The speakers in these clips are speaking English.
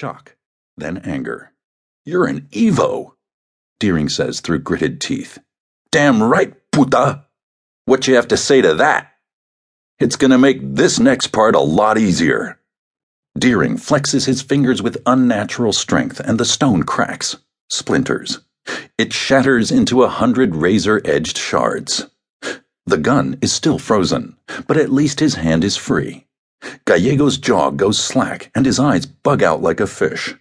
Shock, then anger. You're an Evo, Deering says through gritted teeth. Damn right, puta! What you have to say to that? It's gonna make this next part a lot easier. Deering flexes his fingers with unnatural strength, and the stone cracks, splinters. It shatters into a hundred razor edged shards. The gun is still frozen, but at least his hand is free. Gallegos' jaw goes slack and his eyes bug out like a fish.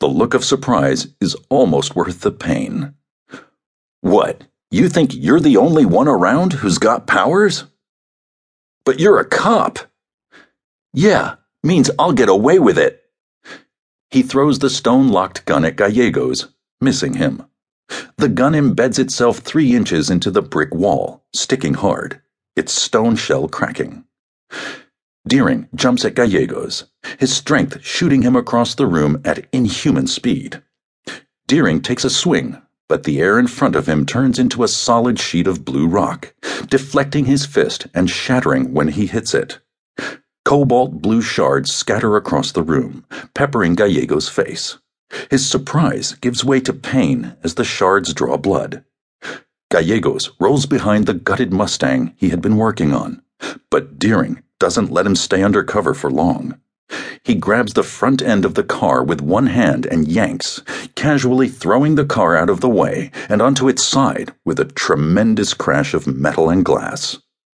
The look of surprise is almost worth the pain. What? You think you're the only one around who's got powers? But you're a cop. Yeah, means I'll get away with it. He throws the stone locked gun at Gallegos, missing him. The gun embeds itself three inches into the brick wall, sticking hard, its stone shell cracking. Deering jumps at Gallegos, his strength shooting him across the room at inhuman speed. Deering takes a swing, but the air in front of him turns into a solid sheet of blue rock, deflecting his fist and shattering when he hits it. Cobalt blue shards scatter across the room, peppering Gallegos' face. His surprise gives way to pain as the shards draw blood. Gallegos rolls behind the gutted Mustang he had been working on, but Deering doesn't let him stay under cover for long. He grabs the front end of the car with one hand and yanks, casually throwing the car out of the way and onto its side with a tremendous crash of metal and glass,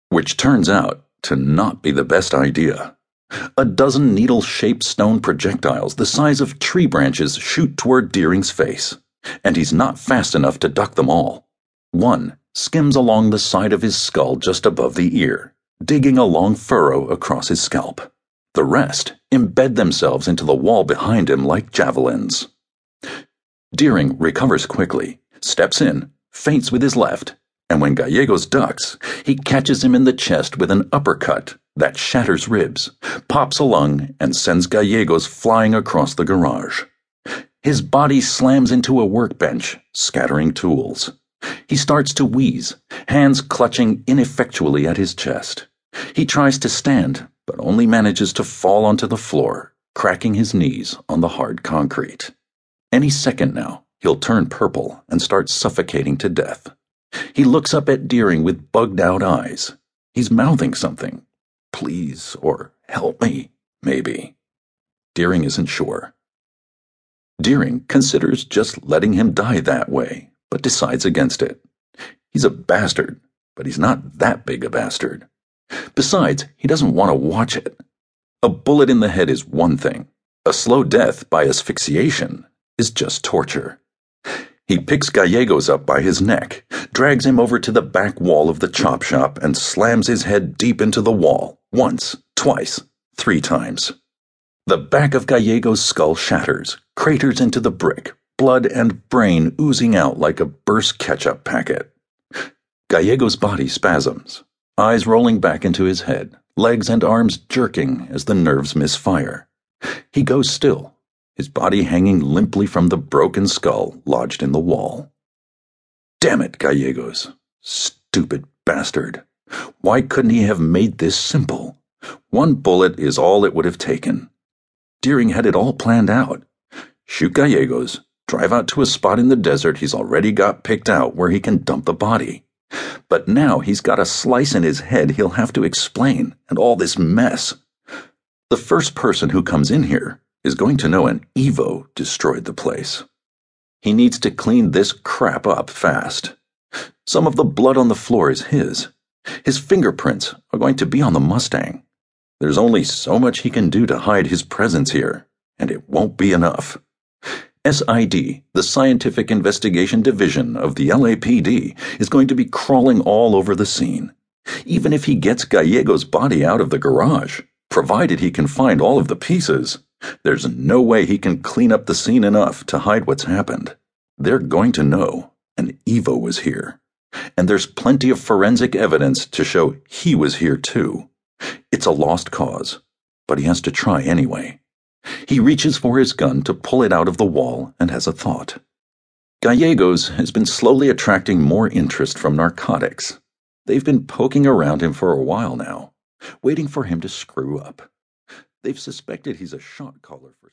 which turns out to not be the best idea. A dozen needle shaped stone projectiles the size of tree branches shoot toward Deering's face, and he's not fast enough to duck them all. One skims along the side of his skull just above the ear, digging a long furrow across his scalp. The rest embed themselves into the wall behind him like javelins. Deering recovers quickly, steps in, feints with his left, and when Gallegos ducks, he catches him in the chest with an uppercut that shatters ribs, pops a lung, and sends Gallegos flying across the garage. His body slams into a workbench, scattering tools. He starts to wheeze, hands clutching ineffectually at his chest. He tries to stand, but only manages to fall onto the floor, cracking his knees on the hard concrete. Any second now, he'll turn purple and start suffocating to death. He looks up at Deering with bugged out eyes. He's mouthing something. Please, or help me, maybe. Deering isn't sure. Deering considers just letting him die that way, but decides against it. He's a bastard, but he's not that big a bastard. Besides, he doesn't want to watch it. A bullet in the head is one thing, a slow death by asphyxiation is just torture. He picks Gallegos up by his neck, drags him over to the back wall of the chop shop, and slams his head deep into the wall, once, twice, three times. The back of Gallegos' skull shatters, craters into the brick, blood and brain oozing out like a burst ketchup packet. Gallegos' body spasms, eyes rolling back into his head, legs and arms jerking as the nerves misfire. He goes still, his body hanging limply from the broken skull lodged in the wall. Damn it, Gallegos. Stupid bastard. Why couldn't he have made this simple? One bullet is all it would have taken. Deering had it all planned out. Shoot Gallegos, drive out to a spot in the desert he's already got picked out where he can dump the body. But now he's got a slice in his head he'll have to explain, and all this mess. The first person who comes in here is going to know an Evo destroyed the place. He needs to clean this crap up fast. Some of the blood on the floor is his. His fingerprints are going to be on the Mustang. There's only so much he can do to hide his presence here, and it won't be enough. SID, the Scientific Investigation Division of the LAPD, is going to be crawling all over the scene. Even if he gets Gallegos' body out of the garage, provided he can find all of the pieces, there's no way he can clean up the scene enough to hide what's happened. They're going to know an Evo was here. And there's plenty of forensic evidence to show he was here too. It's a lost cause, but he has to try anyway. He reaches for his gun to pull it out of the wall and has a thought. Gallegos has been slowly attracting more interest from narcotics. They've been poking around him for a while now, waiting for him to screw up. They've suspected he's a shot caller for